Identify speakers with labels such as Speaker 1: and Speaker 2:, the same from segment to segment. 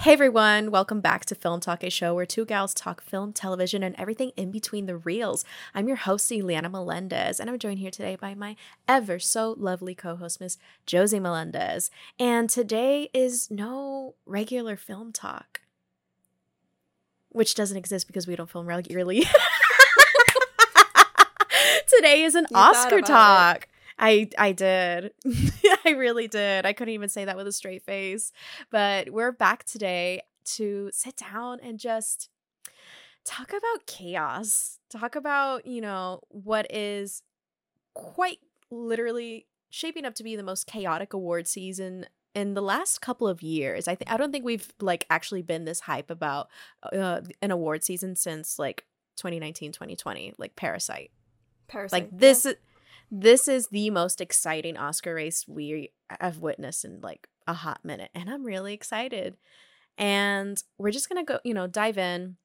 Speaker 1: Hey everyone, welcome back to Film Talk, a show where two gals talk film, television, and everything in between the reels. I'm your host, Ileana Melendez, and I'm joined here today by my ever so lovely co host, Miss Josie Melendez. And today is no regular film talk, which doesn't exist because we don't film regularly. today is an
Speaker 2: You
Speaker 1: Oscar talk. I I did. I really did. I couldn't even say that with a straight face. But we're back today to sit down and just talk about chaos. Talk about, you know, what is quite literally shaping up to be the most chaotic award season in the last couple of years. I think I don't think we've like actually been this hype about uh, an award season since like 2019 2020 like Parasite.
Speaker 2: Parasite.
Speaker 1: Like this is this is the most exciting Oscar race we have witnessed in like a hot minute and I'm really excited. And we're just going to go, you know, dive in,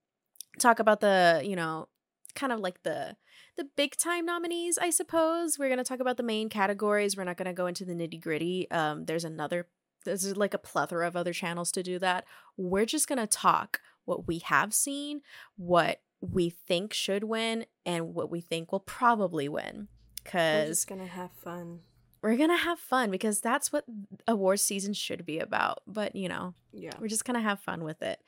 Speaker 1: talk about the, you know, kind of like the the big time nominees, I suppose. We're going to talk about the main categories. We're not going to go into the nitty-gritty. Um there's another there's like a plethora of other channels to do that. We're just going to talk what we have seen, what we think should win and what we think will probably win because we're
Speaker 2: just gonna have fun.
Speaker 1: we're gonna have fun because that's what award season should be about but you know
Speaker 2: Yeah.
Speaker 1: we're just gonna have fun with it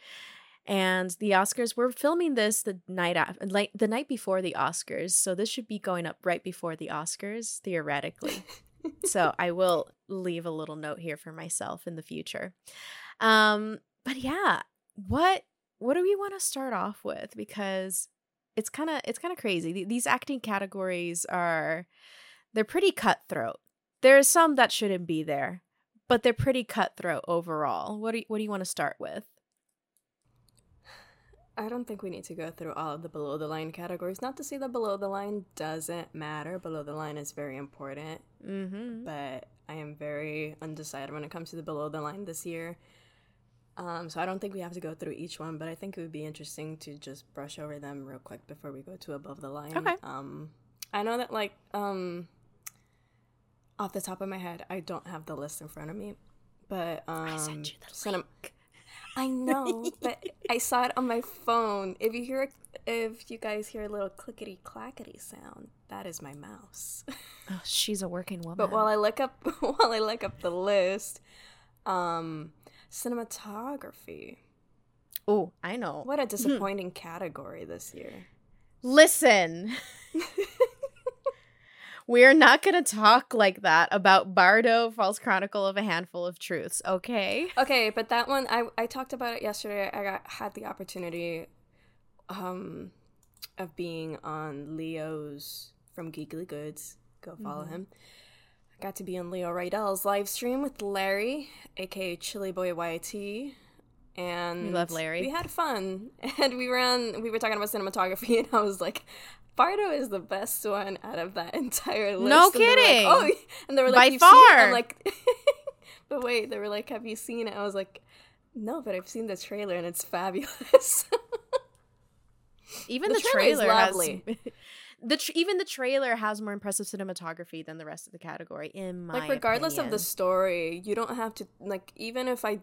Speaker 1: and the oscars we're filming this the night after like the night before the oscars so this should be going up right before the oscars theoretically so i will leave a little note here for myself in the future um but yeah what what do we want to start off with because it's kind of it's kind of crazy Th- these acting categories are they're pretty cutthroat there's some that shouldn't be there but they're pretty cutthroat overall what do you, what do you want to start with
Speaker 2: I don't think we need to go through all of the below the line categories. Not to say that below the line doesn't matter. Below the line is very important,
Speaker 1: mm-hmm
Speaker 2: but I am very undecided when it comes to the below the line this year. Um, so I don't think we have to go through each one, but I think it would be interesting to just brush over them real quick before we go to above the line.
Speaker 1: Okay.
Speaker 2: Um, I know that like um, off the top of my head, I don't have the list in front of me, but um,
Speaker 1: i sent you the
Speaker 2: cinem-
Speaker 1: link
Speaker 2: I know, but I saw it on my phone. If you hear, if you guys hear a little clickety clackety sound, that is my mouse.
Speaker 1: oh, she's a working woman
Speaker 2: but while I look up, while I look up the list, um, cinematography.
Speaker 1: oh i know
Speaker 2: What a disappointing category this year.
Speaker 1: Listen. We're not going to talk like that about Bardo, False Chronicle of a Handful of Truths, okay?
Speaker 2: Okay, but that one, I I talked about it yesterday. I got had the opportunity, um, of being on Leo's from Geekly Goods. Go follow him. I got to be on Leo Rydell's live stream with Larry, aka Chili Boy YT. And
Speaker 1: We love Larry.
Speaker 2: We had fun, and we were on. We were talking about cinematography, and I was like, "Bardo is the best one out of that entire list."
Speaker 1: No
Speaker 2: And were like,
Speaker 1: kidding.
Speaker 2: oh, and they were like,
Speaker 1: By
Speaker 2: "You've seen it?" I'm
Speaker 1: far.
Speaker 2: like, but wait, they were like, "Have you seen it?" I was like, "No, but I've seen the trailer, and it's fabulous."
Speaker 1: Even
Speaker 2: The
Speaker 1: the,
Speaker 2: trailer is
Speaker 1: trailer, has
Speaker 2: lovely.
Speaker 1: The tr- even the trailer has more impressive cinematography than the rest of the category in my
Speaker 2: like regardless of the story you don't have to like even if i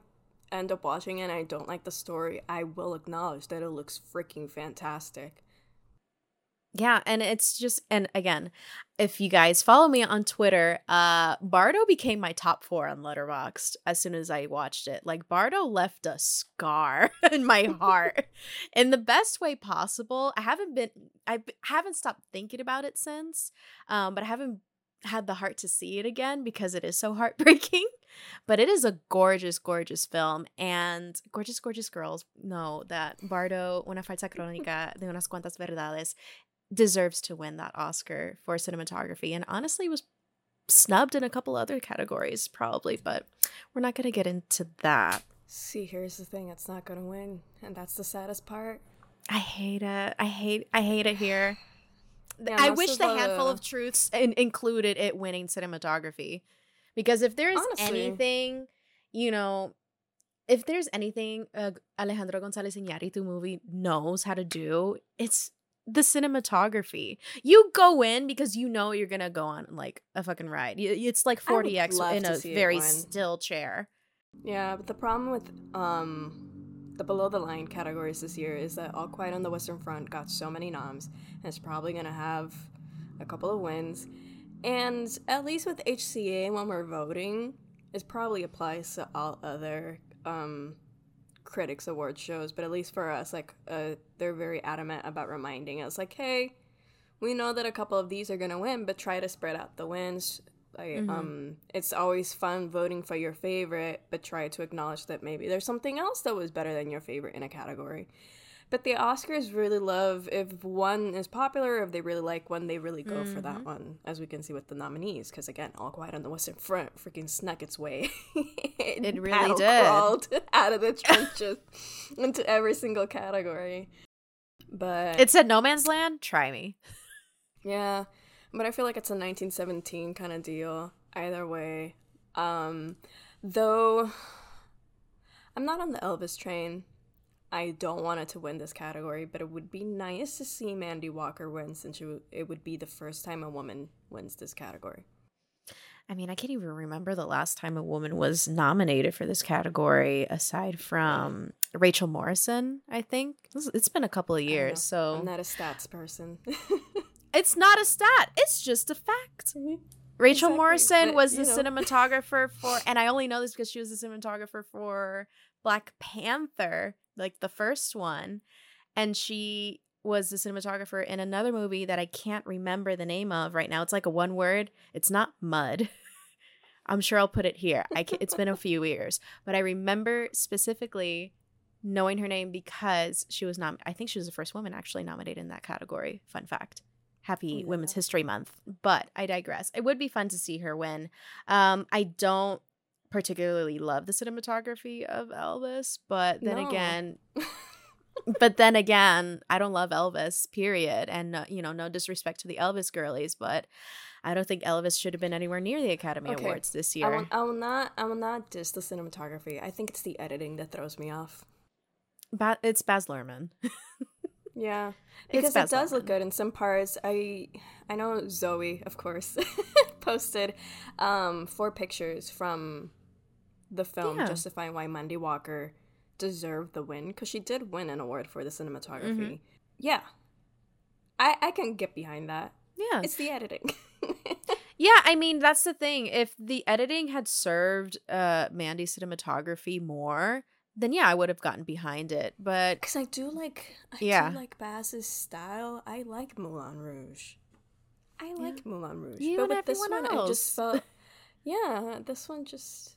Speaker 2: end up watching it and i don't like the story i will acknowledge that it looks freaking fantastic
Speaker 1: Yeah, and it's just and again, if you guys follow me on Twitter, uh Bardo became my top 4 on Letterboxd as soon as I watched it. Like Bardo left a scar in my heart in the best way possible. I haven't been I haven't stopped thinking about it since. Um but I haven't had the heart to see it again because it is so heartbreaking. But it is a gorgeous, gorgeous film, and gorgeous, gorgeous girls know that Bardo, una falsa crónica de unas cuantas verdades, deserves to win that Oscar for cinematography and honestly was snubbed in a couple other categories probably, but we're not going to get into that.
Speaker 2: see here's the thing it's not gonna win and that's the saddest part
Speaker 1: I hate it. I hate I hate it here.
Speaker 2: Yeah,
Speaker 1: I wish
Speaker 2: of
Speaker 1: the handful of truths in- included it winning cinematography. Because if there's
Speaker 2: Honestly.
Speaker 1: anything, you know, if there's anything uh, Alejandro González Iñárritu movie knows how to do, it's the cinematography. You go in because you know you're gonna go on like a fucking ride. It's like
Speaker 2: 4DX
Speaker 1: in a very still chair.
Speaker 2: yeah but the problem with um the below the line categories this year is that All Quiet on the Western Front got so many noms and it's probably gonna have a couple of wins. And at least with HCA, when we're voting, it probably applies to all other um, critics award shows. But at least for us, like uh, they're very adamant about reminding us, like, hey, we know that a couple of these are gonna win, but try to spread out the wins. Like, mm-hmm. um, it's always fun voting for your favorite, but try to acknowledge that maybe there's something else that was better than your favorite in a category. But the Oscars really love if one is popular, if they really like one, they really go mm-hmm. for that mm-hmm. one, as we can see with the nominees. Because again, All Quiet on the Western Front freaking snuck its way.
Speaker 1: it, it really did. Crawled
Speaker 2: out of the trenches into every single category. But
Speaker 1: it said No Man's Land. Try me.
Speaker 2: Yeah, but I feel like it's a 1917 kind of deal. Either way, um, though, I'm not on the Elvis train. I don't want it to win this category, but it would be nice to see Mandy Walker win since it would be the first time a woman wins this category.
Speaker 1: I mean, I can't even remember the last time a woman was nominated for this category aside from Rachel Morrison, I think. It's been a couple of years, so
Speaker 2: I'm not a stats person.
Speaker 1: it's not a stat, it's just a fact. Mm-hmm. Rachel exactly. Morrison but, was the know. cinematographer for and I only know this because she was the cinematographer for Black Panther, like the first one. And she was the cinematographer in another movie that I can't remember the name of right now. It's like a one word. It's not mud. I'm sure I'll put it here. I can, it's been a few years, but I remember specifically knowing her name because she was not. I think she was the first woman actually nominated in that category. Fun fact. Happy yeah. Women's History Month. But I digress. It would be fun to see her win. Um, I don't particularly love the cinematography of Elvis, but then no. again, but then again, I don't love Elvis, period. And, uh, you know, no disrespect to the Elvis girlies, but I don't think Elvis should have been anywhere near the Academy okay. Awards this year.
Speaker 2: I will, I will, not, I will not diss the cinematography. I think it's the editing that throws me off.
Speaker 1: Ba- it's Baz Luhrmann.
Speaker 2: yeah, because it does look good in some parts. I, I know Zoe, of course, posted um, four pictures from the film yeah. justifying why Mandy Walker deserved the win because she did win an award for the cinematography. Mm-hmm. Yeah, I I can get behind that.
Speaker 1: Yeah,
Speaker 2: it's the editing.
Speaker 1: yeah, I mean that's the thing. If the editing had served uh Mandy's cinematography more, then yeah, I would have gotten behind it. But
Speaker 2: because I do like, I yeah, do like Baz's style. I like Moulin Rouge. I like yeah. Moulin Rouge,
Speaker 1: you but with this one, else.
Speaker 2: I just felt, yeah, this one just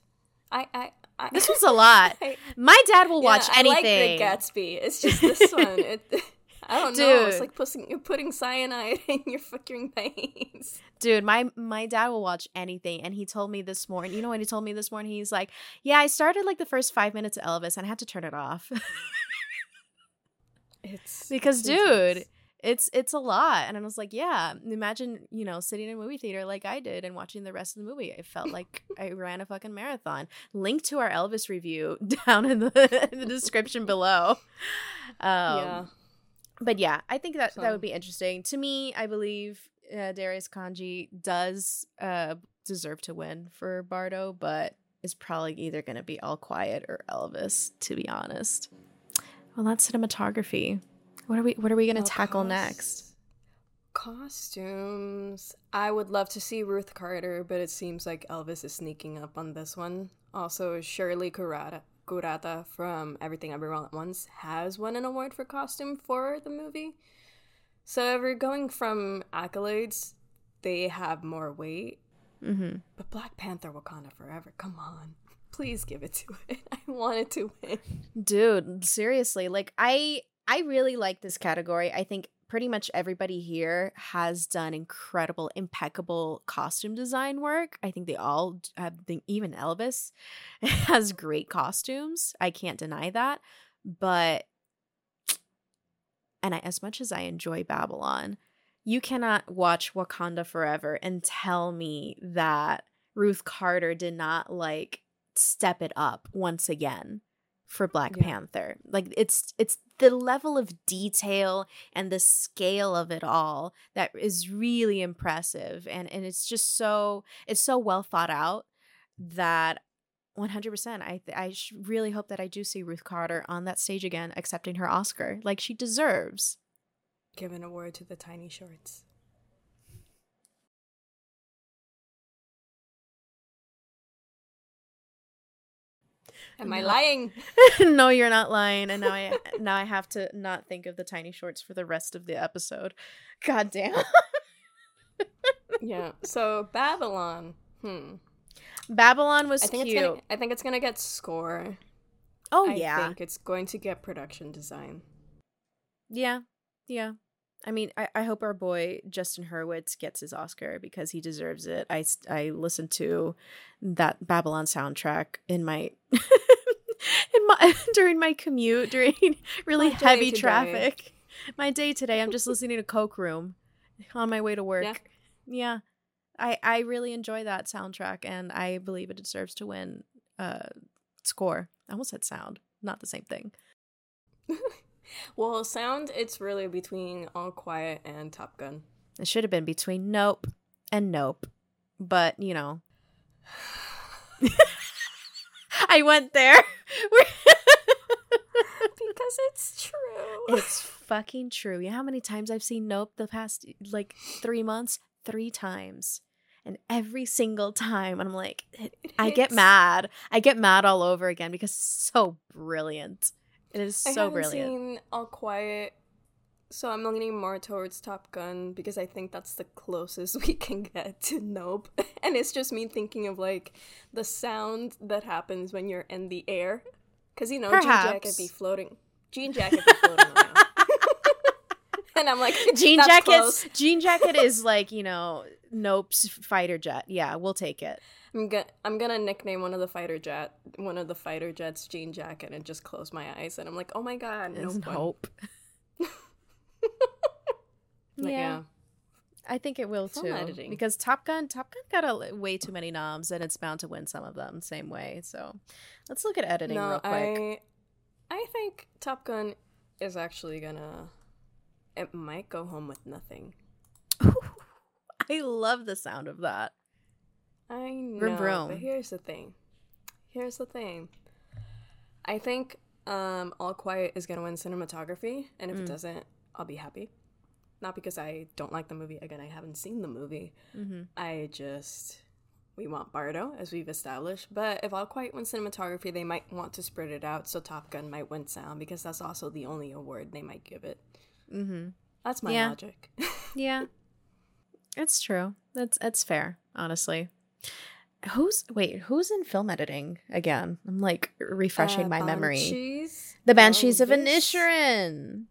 Speaker 2: I, I, I
Speaker 1: this was a lot. I, My dad will watch yeah, anything.
Speaker 2: I like the Gatsby. It's just this one. It, I don't Dude. know. It's like putting you're putting cyanide in your fucking veins.
Speaker 1: Dude, my my dad will watch anything, and he told me this morning. You know what he told me this morning? He's like, "Yeah, I started like the first five minutes of Elvis, and I had to turn it off."
Speaker 2: it's
Speaker 1: because, dude, it's it's a lot and i was like yeah. Imagine you know sitting in a movie theater like i did and watching the rest of the movie i felt like i ran a fucking marathon. Link to our elvis review down in the, in the description below. Um, yeah but yeah i think that so. that would be interesting. To me i believe uh, darius khondji does uh, deserve to win for bardo but is probably either going to be all quiet or elvis to be honest. Well that's cinematography what are we what are we going to oh, tackle cost- next?
Speaker 2: Costumes. I would love to see Ruth Carter, but it seems like Elvis is sneaking up on this one. Also, Shirley Kurata, Kurata from Everything Everywhere at Once has won an award for costume for the movie. So if we're going from accolades, they have more weight.
Speaker 1: Mm-hmm.
Speaker 2: But Black Panther Wakanda Forever, come on. Please give it to it. I want it to win.
Speaker 1: Dude, seriously. Like, I I really like this category. I think pretty much everybody here has done incredible, impeccable costume design work. I think they all have, even Elvis has great costumes. I can't deny that. But, and I, as much as I enjoy Babylon, you cannot watch Wakanda Forever and tell me that Ruth Carter did not like step it up once again for Black yeah. Panther. Like it's it's the level of detail and the scale of it all that is really impressive and and it's just so it's so well thought out that 100%. I I sh- really hope that I do see Ruth Carter on that stage again accepting her Oscar like she deserves.
Speaker 2: Give an award to the tiny shorts. Am I lying?
Speaker 1: no, you're not lying. And now I now I have to not think of the tiny shorts for the rest of the episode. God damn.
Speaker 2: yeah. So Babylon. Hmm.
Speaker 1: Babylon was
Speaker 2: I think
Speaker 1: cute.
Speaker 2: it's gonna. I think it's gonna get score.
Speaker 1: oh
Speaker 2: I
Speaker 1: yeah.
Speaker 2: I think it's going to get production design.
Speaker 1: Yeah. Yeah. I mean, I, I hope our boy Justin Hurwitz gets his Oscar because he deserves it. I, I listened to that Babylon soundtrack in my in my during my commute during really
Speaker 2: My
Speaker 1: heavy
Speaker 2: today.
Speaker 1: traffic. My day today, I'm just listening to Coke Room on my way to work.
Speaker 2: Yeah.
Speaker 1: Yeah. I I really enjoy that soundtrack and I believe it deserves to win uh score. I almost said sound, not the same thing.
Speaker 2: Well, sound. It's really between All Quiet and Top Gun.
Speaker 1: It should have been between nope and nope. But, you know. I went there.
Speaker 2: because it's true.
Speaker 1: it's fucking true. You know how many times I've seen nope the past like three months? Three times. And every single time I'm like, I get mad. I get mad all over again because it's so brilliant. It is so I
Speaker 2: haven't
Speaker 1: brilliant.
Speaker 2: seen All Quiet, so I'm leaning more towards Top Gun because I think that's the closest we can get to Nope. And it's just me thinking of like the sound that happens when you're in the air, because you know Jean Jacket
Speaker 1: Perhaps.
Speaker 2: be floating, Jean Jacket be floating around, and I'm like
Speaker 1: Jean
Speaker 2: "That's
Speaker 1: Jacket's
Speaker 2: close."
Speaker 1: Jean Jacket is like, you know, Nope's fighter jet. Yeah, we'll take it.
Speaker 2: I'm gonna I'm gonna nickname one of the fighter jet one of the fighter jets Jean Jacket and just close my eyes and I'm like, oh my god,
Speaker 1: It's
Speaker 2: Nope.
Speaker 1: hope.
Speaker 2: But
Speaker 1: yeah, I think it will
Speaker 2: Film
Speaker 1: too.
Speaker 2: editing.
Speaker 1: Because Top Gun, Top Gun got a, way too many noms, and it's bound to win some of them same way. So let's look at editing real quick.
Speaker 2: I I think Top Gun is actually gonna it might go home with nothing.
Speaker 1: I love the sound of that.
Speaker 2: I know,
Speaker 1: Vroom, vroom.
Speaker 2: but here's the thing. Here's the thing. I think um All Quiet is gonna win cinematography, and if
Speaker 1: Mm.
Speaker 2: it doesn't, I'll be happy. Not because I don't like the movie. Again, I haven't seen the movie.
Speaker 1: Mm-hmm.
Speaker 2: I just we want Bardo as we've established. But if All Quiet wins cinematography, they might want to spread it out. So Top Gun might win sound because that's also the only award they might give it.
Speaker 1: Mm-hmm.
Speaker 2: That's my
Speaker 1: Yeah.
Speaker 2: logic.
Speaker 1: Yeah, it's true. That's that's fair, honestly. Who's wait? Who's in film editing again? I'm like refreshing
Speaker 2: Uh,
Speaker 1: my memory. The Banshees of
Speaker 2: Elvis,
Speaker 1: Inisherin.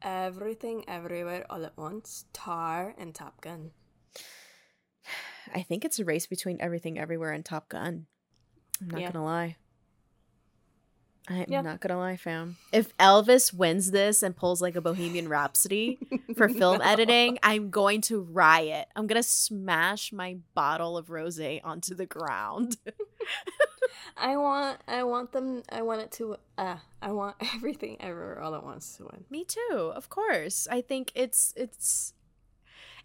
Speaker 2: Everything, everywhere, all at once. Tar and Top Gun.
Speaker 1: I think it's a race between Everything Everywhere and Top Gun. I'm not
Speaker 2: Yeah.
Speaker 1: gonna lie. I'm
Speaker 2: Yeah.
Speaker 1: not gonna lie, fam. If Elvis wins this and pulls like a Bohemian Rhapsody for film
Speaker 2: No.
Speaker 1: editing, I'm going to riot. I'm gonna smash my bottle of rosé onto the ground.
Speaker 2: I want, I want them. I want it to. Uh, I want everything, everywhere, all at once to win.
Speaker 1: Me too, of course. I think it's it's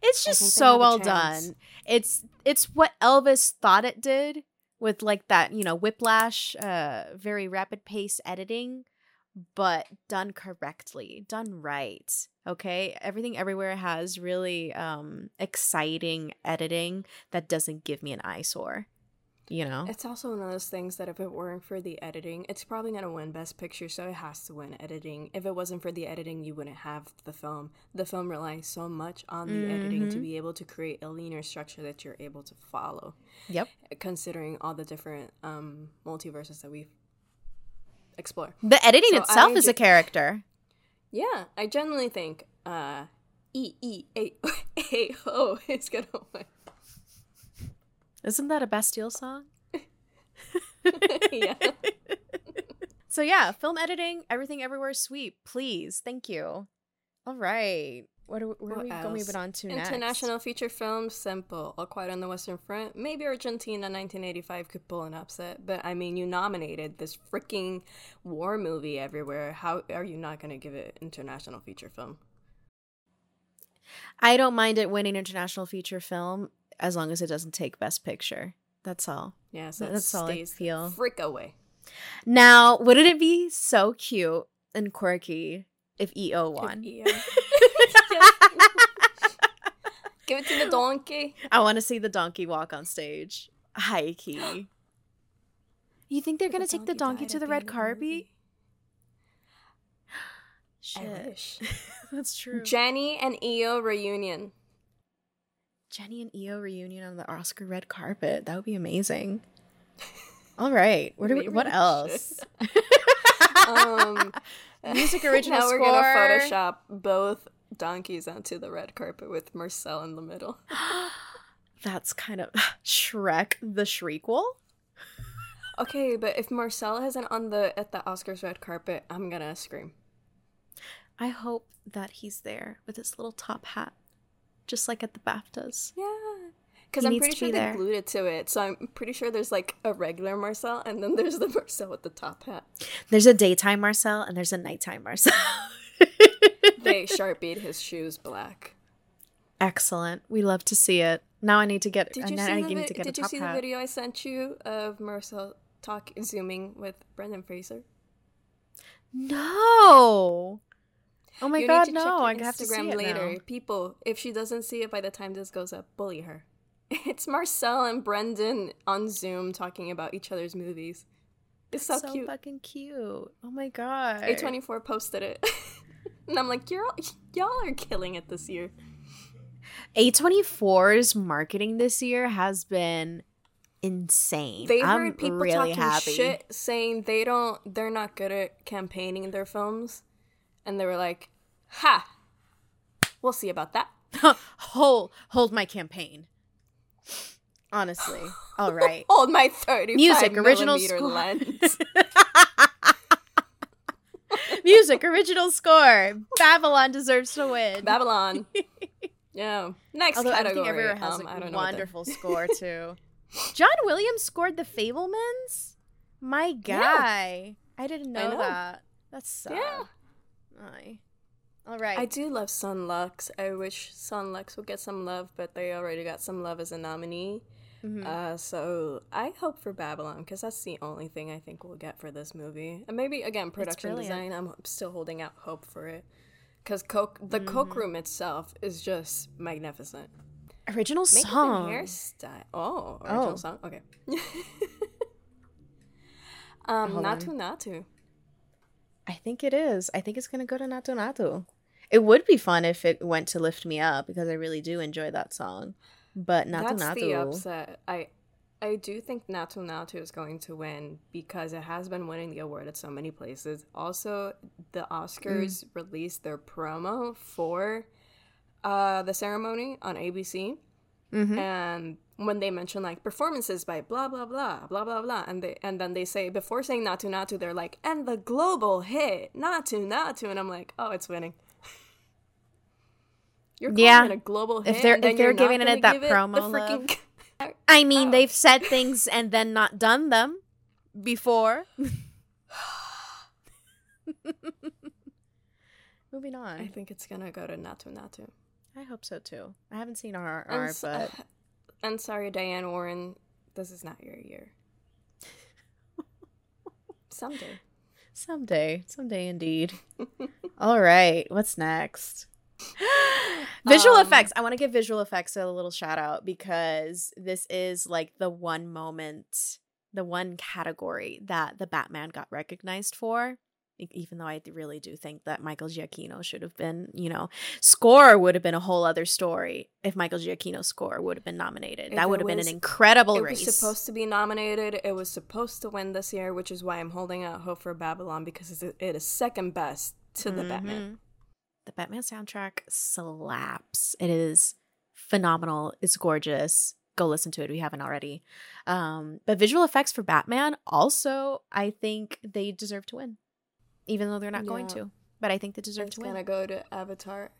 Speaker 1: it's just so well done. It's it's what Elvis thought it did with like that, you know, whiplash, uh very rapid pace editing, but done correctly, done right. Okay? Everything everywhere has really um exciting editing that doesn't give me an eyesore. You know?
Speaker 2: It's also one of those things that if it weren't for the editing, it's probably gonna win Best Picture, so it has to win editing. If it wasn't for the editing, you wouldn't have the film. The film relies so much on the editing to
Speaker 1: Mhm.
Speaker 2: be able to create a linear structure that you're able to follow.
Speaker 1: Yep.
Speaker 2: Considering all the different um, multiverses that we explore.
Speaker 1: The editing
Speaker 2: So
Speaker 1: itself
Speaker 2: I
Speaker 1: is a character.
Speaker 2: Yeah, I generally think uh, E E A A O is gonna win.
Speaker 1: Isn't that a Bastille song?
Speaker 2: yeah.
Speaker 1: So yeah, film editing, everything everywhere sweep, please. Thank you. All right. What are, where are
Speaker 2: What
Speaker 1: we going
Speaker 2: else?
Speaker 1: moving on to next?
Speaker 2: International feature film, simple. All Quiet on the Western Front. Maybe Argentina 1985 could pull an upset, but I mean, you nominated this freaking war movie everywhere. How are you not going to give it international feature film?
Speaker 1: I don't mind it winning international feature film as long as it doesn't take best picture. That's all.
Speaker 2: Yeah, so
Speaker 1: That's all I
Speaker 2: stays the
Speaker 1: feel.
Speaker 2: Frick away.
Speaker 1: Now, wouldn't it be so cute and quirky if EO won?
Speaker 2: Yeah. Give it to the donkey.
Speaker 1: I want to see the donkey walk on stage. High key. You think they're gonna take the donkey to the red carpet? Shit, that's true.
Speaker 2: Jenny and EO reunion.
Speaker 1: Jenny and EO reunion on the Oscar red carpet. That would be amazing. All right, what do we? What else?
Speaker 2: Um,
Speaker 1: Music original
Speaker 2: now we're gonna Photoshop both donkeys onto the red carpet with Marcel in the middle.
Speaker 1: That's kind of Shrek the Shriekwell.
Speaker 2: Okay, but if Marcel isn't on the at the Oscars red carpet, I'm gonna scream.
Speaker 1: I hope that he's there with his little top hat, just like at the BAFTAs.
Speaker 2: Yeah. Because I'm pretty sure
Speaker 1: be
Speaker 2: they
Speaker 1: there.
Speaker 2: glued it to it. So I'm pretty sure there's like a regular Marcel and then there's the Marcel with the top hat.
Speaker 1: There's a daytime Marcel and there's a nighttime Marcel.
Speaker 2: They sharpied his shoes black.
Speaker 1: Excellent. We love to see it. Now I need to get.
Speaker 2: Did uh,
Speaker 1: you
Speaker 2: see,
Speaker 1: I
Speaker 2: the,
Speaker 1: need
Speaker 2: vi-
Speaker 1: to get
Speaker 2: did you see the video I sent you of Marcel talk zooming with Brendan Fraser?
Speaker 1: No. Oh my
Speaker 2: You
Speaker 1: god, no! I have to see it
Speaker 2: later.
Speaker 1: now.
Speaker 2: People, if she doesn't see it by the time this goes up, bully her. It's Marcel and Brendan on Zoom talking about each other's movies. It's so,
Speaker 1: so
Speaker 2: cute.
Speaker 1: fucking cute. Oh my god.
Speaker 2: A24 posted it. and I'm like, You're all, y'all are killing it this year.
Speaker 1: A24's marketing this year has been insane.
Speaker 2: They
Speaker 1: I'm
Speaker 2: heard people
Speaker 1: really
Speaker 2: talking
Speaker 1: happy.
Speaker 2: shit saying they don't they're not good at campaigning their films. And they were like, Ha! We'll see about that.
Speaker 1: hold hold my campaign. Honestly. All right.
Speaker 2: Hold my 35
Speaker 1: Music, original score.
Speaker 2: lens.
Speaker 1: Music, original score. Babylon deserves to win.
Speaker 2: Babylon. Yeah. Next
Speaker 1: Although
Speaker 2: category.
Speaker 1: everything everywhere has
Speaker 2: um, I
Speaker 1: a
Speaker 2: don't know what the-
Speaker 1: wonderful score too. John Williams scored the Fabelmans. My guy, I didn't know,
Speaker 2: know.
Speaker 1: that. That's sad.
Speaker 2: Yeah.
Speaker 1: Aye. All right.
Speaker 2: I do love Son Lux. I wish Son Lux would get some love, but they already got some love as a nominee.
Speaker 1: Mhm.
Speaker 2: Uh, so I hope for Babylon because that's the only thing I think we'll get for this movie. And maybe again production design. I'm still holding out hope for it because Coke, the
Speaker 1: Mm-hmm.
Speaker 2: Coke Room itself is just magnificent.
Speaker 1: Original
Speaker 2: Makeup
Speaker 1: song.
Speaker 2: hairstyle. Oh, original
Speaker 1: Oh.
Speaker 2: song. Okay. um,
Speaker 1: Hold
Speaker 2: Naatu Naatu.
Speaker 1: I think it is. I think it's gonna go to Naatu Naatu. It would be fun if it went to Lift Me Up because I really do enjoy that song. But Natu
Speaker 2: That's the upset. I I do think Naatu Naatu is going to win because it has been winning the award at so many places. Also, the Oscars
Speaker 1: Mm.
Speaker 2: released their promo for uh, the ceremony on ABC,
Speaker 1: Mhm.
Speaker 2: and when they mention like performances by blah blah blah blah blah blah, and they and then they say before saying Naatu Naatu, they're like and the global hit Naatu Naatu, and I'm like, oh, it's winning. You're calling
Speaker 1: Yeah.
Speaker 2: it a global hit.
Speaker 1: If they're- if they're giving it that promo
Speaker 2: freaking-
Speaker 1: I mean,
Speaker 2: Oh.
Speaker 1: they've said things and then not done them before. Moving on.
Speaker 2: I think it's gonna go to Naatu Naatu.
Speaker 1: I hope so too. I haven't seen RRR,
Speaker 2: And, s-
Speaker 1: but
Speaker 2: and sorry, Diane Warren, this is not your year. Someday.
Speaker 1: someday, someday indeed. All right, what's next? visual
Speaker 2: Um,
Speaker 1: effects. I want to give visual effects a little shout out because this is like the one moment, the one category that the Batman got recognized for. Even though I really do think that Michael Giacchino should have been, you know, score would have been a whole other story if Michael Giacchino's score would have been nominated.
Speaker 2: If
Speaker 1: that would have been an incredible
Speaker 2: it
Speaker 1: race.
Speaker 2: It was supposed to be nominated. It was supposed to win this year, which is why I'm holding out hope for Babylon because it's, second best to the Batman.
Speaker 1: Mhm. The Batman soundtrack slaps. It is phenomenal. It's gorgeous. Go listen to it if you haven't already. Um, but visual effects for Batman also, I think they deserve to win, even though they're not going to. But I think they deserve
Speaker 2: It's
Speaker 1: to win.
Speaker 2: It's gonna go to Avatar.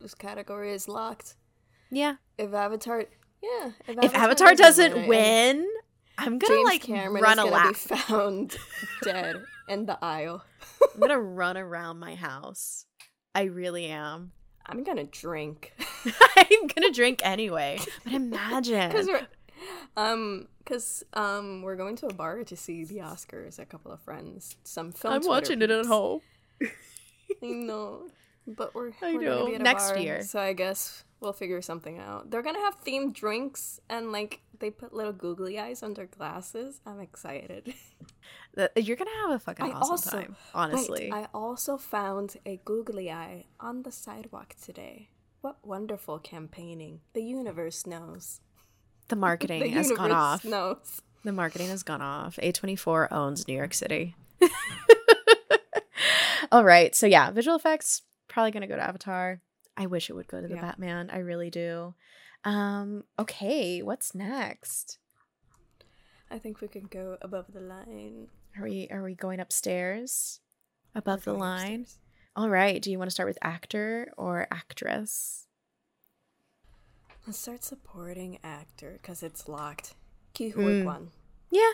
Speaker 2: This category is locked.
Speaker 1: Yeah.
Speaker 2: If Avatar, yeah,
Speaker 1: If Avatar doesn't
Speaker 2: win, it, and
Speaker 1: win, I'm gonna
Speaker 2: James
Speaker 1: like
Speaker 2: Cameron
Speaker 1: run
Speaker 2: is
Speaker 1: a
Speaker 2: gonna be
Speaker 1: lap.
Speaker 2: found dead in the aisle.
Speaker 1: I'm gonna run around my house. I really am.
Speaker 2: I'm gonna drink.
Speaker 1: I'm gonna drink anyway. But imagine.
Speaker 2: Because Um, cause um, we're going to a bar to see the Oscars. A couple of friends, some film.
Speaker 1: I'm
Speaker 2: Twitter
Speaker 1: watching it at home.
Speaker 2: I know, but we're,
Speaker 1: I
Speaker 2: we're
Speaker 1: know.
Speaker 2: be at a
Speaker 1: Next
Speaker 2: bar,
Speaker 1: year.
Speaker 2: So I guess we'll figure something out. They're gonna have themed drinks and like they put little googly eyes under glasses. I'm excited.
Speaker 1: You're gonna have a fucking
Speaker 2: I
Speaker 1: awesome
Speaker 2: also-
Speaker 1: time, honestly.
Speaker 2: Wait, I also found a googly eye on the sidewalk today. What wonderful campaigning! The universe knows.
Speaker 1: the marketing
Speaker 2: the
Speaker 1: has gone off.
Speaker 2: knows.
Speaker 1: The marketing has gone off. A24 owns New York City. All right. So, yeah, visual effects probably going to go to Avatar. I wish it would go to the
Speaker 2: Yeah.
Speaker 1: Batman. I really do. Um, okay, what's next?
Speaker 2: I think we can go above the line.
Speaker 1: Are we are we going upstairs? Above
Speaker 2: We're
Speaker 1: the line?
Speaker 2: upstairs.
Speaker 1: All right. Do you want to start with actor or actress?
Speaker 2: Let's start supporting actor because it's locked. Ki Hui
Speaker 1: Mm.
Speaker 2: Kwan.
Speaker 1: Yeah.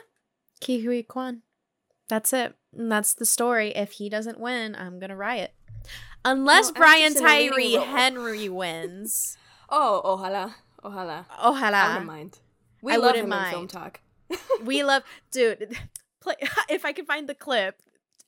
Speaker 1: Ke Huy Quan. That's it. And that's the story. If he doesn't win, I'm gonna riot. Unless
Speaker 2: No,
Speaker 1: Brian
Speaker 2: actress in a leading
Speaker 1: Tyree. Henry wins.
Speaker 2: Oh, ojalá, ojalá. I
Speaker 1: Ojalá.
Speaker 2: wouldn't mind. We
Speaker 1: I
Speaker 2: love him in film talk.
Speaker 1: we love dude play if i can find the clip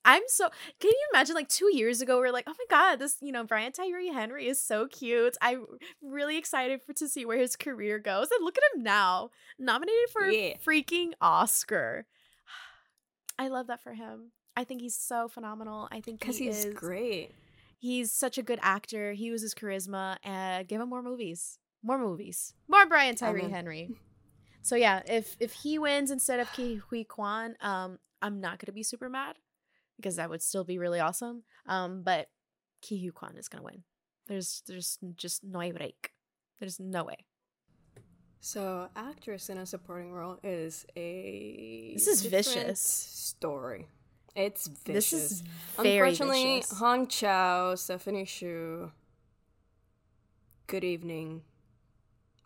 Speaker 1: i'm so can you imagine like two years ago we are like oh my god this you know brian tyree henry is so cute. I'm really excited for to see where his career goes. And look at him now nominated for
Speaker 2: Yeah.
Speaker 1: a freaking oscar. I love that for him. I think he's so phenomenal. I think
Speaker 2: Because
Speaker 1: he
Speaker 2: he's
Speaker 1: is
Speaker 2: great.
Speaker 1: he's such a good actor. He uses charisma and give him more movies more movies more brian tyree
Speaker 2: Amen.
Speaker 1: henry. So yeah if if he wins instead of ke huy quan um i'm not gonna be super mad because that would still be really awesome um but ke quan is gonna win there's there's just no break there's no way
Speaker 2: So, actress in a supporting role is a.
Speaker 1: This is vicious.
Speaker 2: Story. It's vicious.
Speaker 1: this is very
Speaker 2: Unfortunately,
Speaker 1: vicious.
Speaker 2: Hong Chau, Stephanie Hsu. Good evening.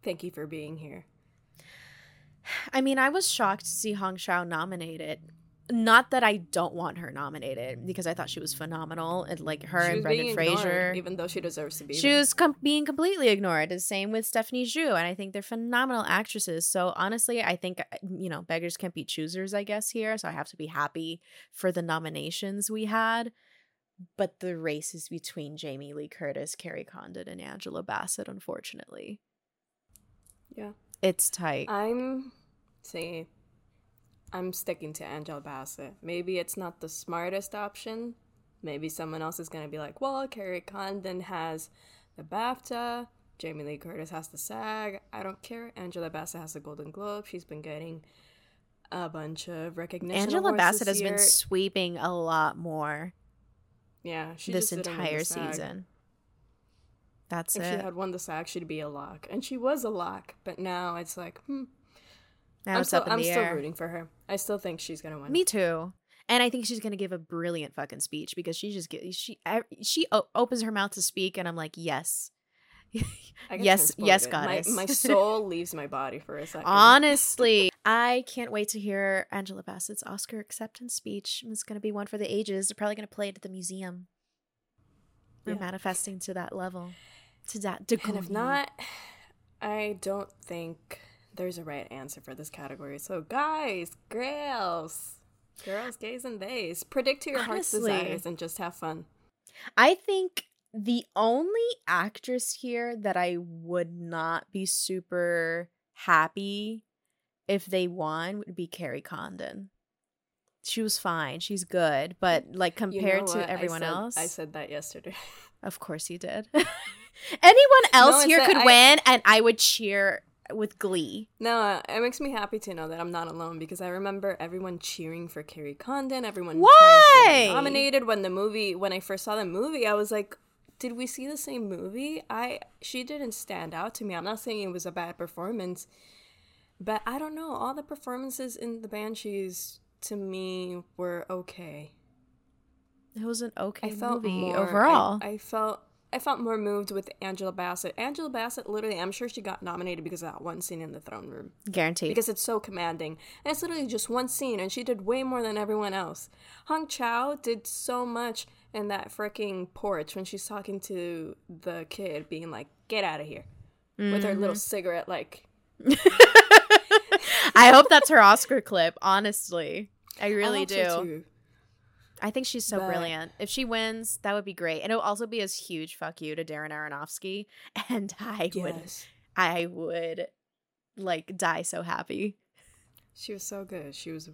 Speaker 2: Thank you for being here.
Speaker 1: I mean, I was shocked to see Hong Chau nominated. Not that I don't want her nominated because I thought she was phenomenal and like her and Brendan
Speaker 2: ignored,
Speaker 1: Fraser.
Speaker 2: even though she deserves to be.
Speaker 1: She
Speaker 2: there.
Speaker 1: was com- being completely ignored. The same with Stephanie Hsu, and I think they're phenomenal actresses. So honestly, I think uh, you know beggars can't be choosers. I guess here, so I have to be happy for the nominations we had. But the race is between Jamie Lee Curtis, Kerry Condon, and Angela Bassett. Unfortunately,
Speaker 2: Yeah.
Speaker 1: it's tight.
Speaker 2: I'm see. I'm sticking to Angela Bassett. Maybe it's not the smartest option. Maybe someone else is gonna be like, well, Kerry Condon has the BAFTA. Jamie Lee Curtis has the SAG. I don't care. Angela Bassett has the Golden Globe. She's been getting a bunch of recognition.
Speaker 1: Angela Bassett has been sweeping a lot more
Speaker 2: yeah she
Speaker 1: this
Speaker 2: just didn't win the
Speaker 1: entire season. That's it.
Speaker 2: If she had won the SAG, she'd be a lock, and she was a lock. But now it's like, hmm.
Speaker 1: Now
Speaker 2: I'm
Speaker 1: it's
Speaker 2: still,
Speaker 1: up in
Speaker 2: I'm
Speaker 1: the
Speaker 2: still
Speaker 1: air.
Speaker 2: rooting for her. I still think she's gonna win.
Speaker 1: Me too. And I think she's gonna give a brilliant fucking speech because she just get she I- she o- opens her mouth to speak, and I'm like, yes, yes, yes, goddess.
Speaker 2: My, my soul leaves my body for a second.
Speaker 1: Honestly, I can't wait to hear Angela Bassett's Oscar acceptance speech. It's gonna be one for the ages. They're probably gonna play it at the museum. We're
Speaker 2: Yeah.
Speaker 1: manifesting to that level, to that degree.
Speaker 2: And if not, I don't think there's a right answer for this category. So, guys, girls, girls, gays, and theys, predict to your heart's desires and just have fun.
Speaker 1: I think the only actress here that I would not be super happy if they won would be Kerry Condon. She was fine. She's good, but like
Speaker 2: You know
Speaker 1: compared to
Speaker 2: I
Speaker 1: everyone
Speaker 2: said-
Speaker 1: else,
Speaker 2: I said that yesterday.
Speaker 1: of course you did. Anyone else
Speaker 2: it's
Speaker 1: here could
Speaker 2: I-
Speaker 1: win, and I would cheer with glee.
Speaker 2: No, it makes me happy to know that I'm not alone because I remember everyone cheering for Kerry Condon, everyone
Speaker 1: Why?
Speaker 2: nominated when the movie when I first saw the movie, I was like, did we see the same movie? I she didn't stand out to me. I'm not saying it was a bad performance, but I don't know. All the performances in the Banshees to me were okay.
Speaker 1: It was an okay
Speaker 2: I felt
Speaker 1: movie
Speaker 2: more
Speaker 1: overall.
Speaker 2: I, I felt I felt more moved with Angela Bassett. Angela Bassett, literally, I'm sure she got nominated because of that one scene in the throne room
Speaker 1: Guaranteed.
Speaker 2: because it's so commanding. And it's literally just one scene, and she did way more than everyone else. Hong Chau did so much in that freaking porch when she's talking to the kid, being like, "Get out of here," with her
Speaker 1: Mm-hmm.
Speaker 2: little cigarette, like.
Speaker 1: I hope that's her Oscar clip. Honestly, I really
Speaker 2: I
Speaker 1: do. I think she's so
Speaker 2: But-
Speaker 1: brilliant. If she wins, that would be great, and it'll also be a huge fuck you to Darren Aronofsky. And I would, I would, like die so happy.
Speaker 2: She was so good. She was the,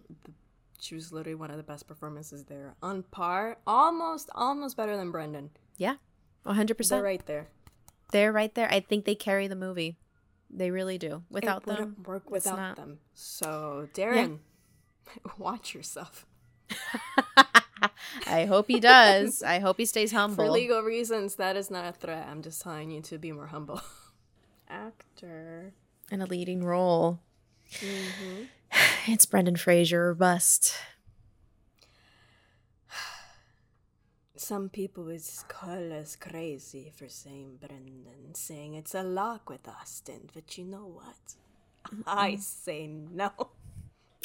Speaker 2: she was literally one of the best performances there. On par, almost almost better than Brendan. Yeah.
Speaker 1: One hundred
Speaker 2: They're
Speaker 1: percent.
Speaker 2: right there.
Speaker 1: They're right there. I think they carry the movie. They really do. Without
Speaker 2: it
Speaker 1: them,
Speaker 2: work without them. So Darren, watch yourself.
Speaker 1: I hope he does. I hope he stays humble.
Speaker 2: For legal reasons, that is not a threat. I'm just telling you to be more humble. Actor.
Speaker 1: in a leading role.
Speaker 2: Mm-hmm.
Speaker 1: It's Brendan Fraser or bust.
Speaker 2: Some people would call us crazy for saying Brendan, saying it's a lock with Austin, but you know what? I say no.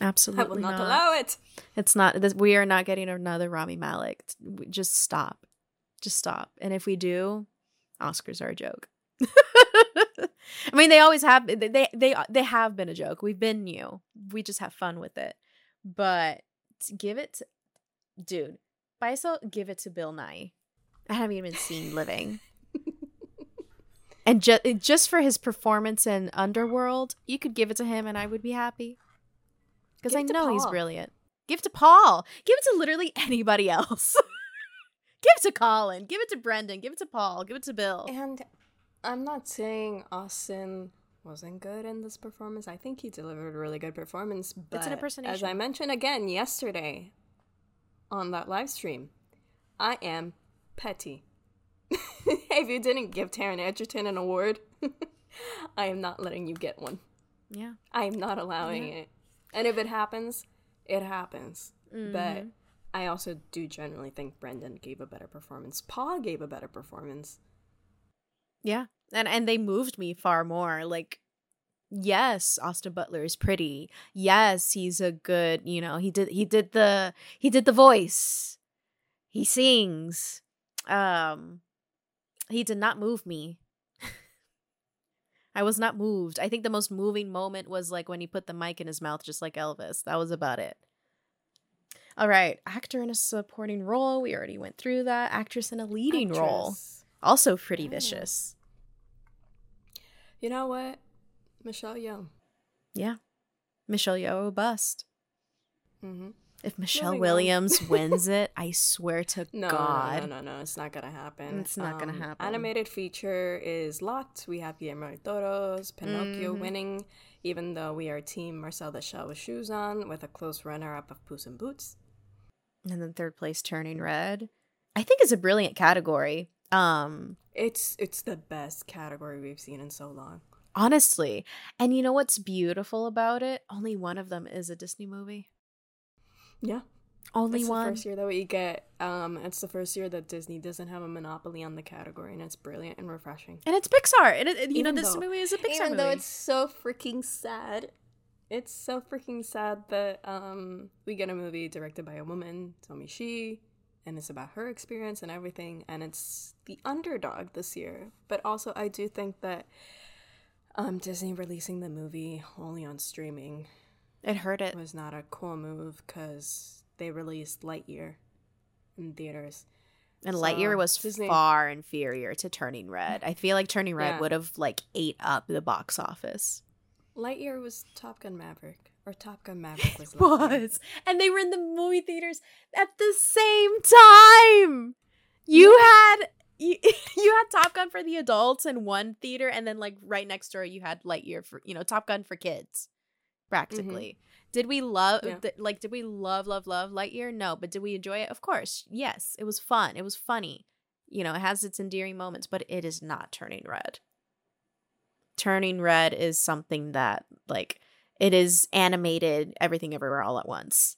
Speaker 1: Absolutely
Speaker 2: I will not,
Speaker 1: not.
Speaker 2: allow it.
Speaker 1: It's not. This, we are not getting another Rami Malek. Just stop. Just stop. And if we do, Oscars are a joke. I mean, they always have. They they they they have been a joke. We've been new. We just have fun with it. But give it, to, dude. Faisal, give it to Bill Nighy. I haven't even seen Living. And just just for his performance in Underworld, you could give it to him, and I would be happy. Because I know he's brilliant. Give it to Paul. Give it to literally anybody else. give it to Colin. Give it to Brendan. Give it to Paul. Give it to Bill.
Speaker 2: And I'm not saying Austin wasn't good in this performance. I think he delivered a really good performance. But
Speaker 1: It's an
Speaker 2: As. I mentioned again yesterday on that live stream, I am petty. if you didn't give Taron Egerton an award, I am not letting you get one.
Speaker 1: Yeah.
Speaker 2: I am not allowing it. And if it happens, it happens. But
Speaker 1: Mhm.
Speaker 2: I also do generally think Brendan gave a better performance. Paul gave a better performance.
Speaker 1: Yeah. And and they moved me far more. Like, yes, Austin Butler is pretty. Yes, he's a good, you know, he did he did the he did the voice. He sings. Um he did not move me. I was not moved. I think the most moving moment was like when he put the mic in his mouth just like Elvis. That was about it. All right, actor in a supporting role. We already went through that. Actress in a leading role. Also pretty
Speaker 2: Oh.
Speaker 1: vicious.
Speaker 2: You know what? Michelle Yeoh.
Speaker 1: Yeah. Michelle Yeoh bust.
Speaker 2: Mm-hmm.
Speaker 1: If Michelle Williams wins it, I swear to
Speaker 2: No,
Speaker 1: God.
Speaker 2: no, no, no, no, it's not gonna happen. Um,
Speaker 1: It's not gonna happen.
Speaker 2: Animated feature is locked. We have Guillermo del Toro's Pinocchio
Speaker 1: Mhm.
Speaker 2: winning, even though we are Team Marcel the Shell with shoes on, with a close runner-up of Puss in Boots.
Speaker 1: And then third place turning red. I think it's a brilliant category. Um,
Speaker 2: It's it's the best category we've seen in so long.
Speaker 1: honestly. And you know what's beautiful about it? Only one of them is a Disney movie.
Speaker 2: Yeah,
Speaker 1: Only
Speaker 2: it's
Speaker 1: one.
Speaker 2: the first year that we get. Um, it's the first year that Disney doesn't have a monopoly on the category, and it's brilliant and refreshing.
Speaker 1: And it's Pixar. And it, you know, this
Speaker 2: though-
Speaker 1: movie is a Pixar
Speaker 2: Even
Speaker 1: movie.
Speaker 2: though it's so freaking sad. It's so freaking sad that um we get a movie directed by a woman, Domee Shi, and it's about her experience and everything, and it's the underdog this year. But also I do think that um Disney releasing the movie only on streaming
Speaker 1: it hurt it.
Speaker 2: was not a cool move because they released Lightyear in theaters.
Speaker 1: And
Speaker 2: So,
Speaker 1: Lightyear was
Speaker 2: Disney-
Speaker 1: far inferior to Turning Red. I feel like Turning Red
Speaker 2: Yeah.
Speaker 1: would have like ate up the box office.
Speaker 2: Lightyear was Top Gun Maverick. Or Top Gun Maverick was
Speaker 1: was. And they were in the movie theaters at the same time. You had you, you had Top Gun for the adults in one theater and then like right next door you had Lightyear for, you know, Top Gun for kids. Mm-hmm. Practically. Did we love
Speaker 2: Yeah.
Speaker 1: th- like did we love love love Lightyear? No, but did we enjoy it? Of course. Yes. It was fun. It was funny. You know, it has its endearing moments, but it is not Turning Red. Turning Red is something that like it is animated everything everywhere all at once.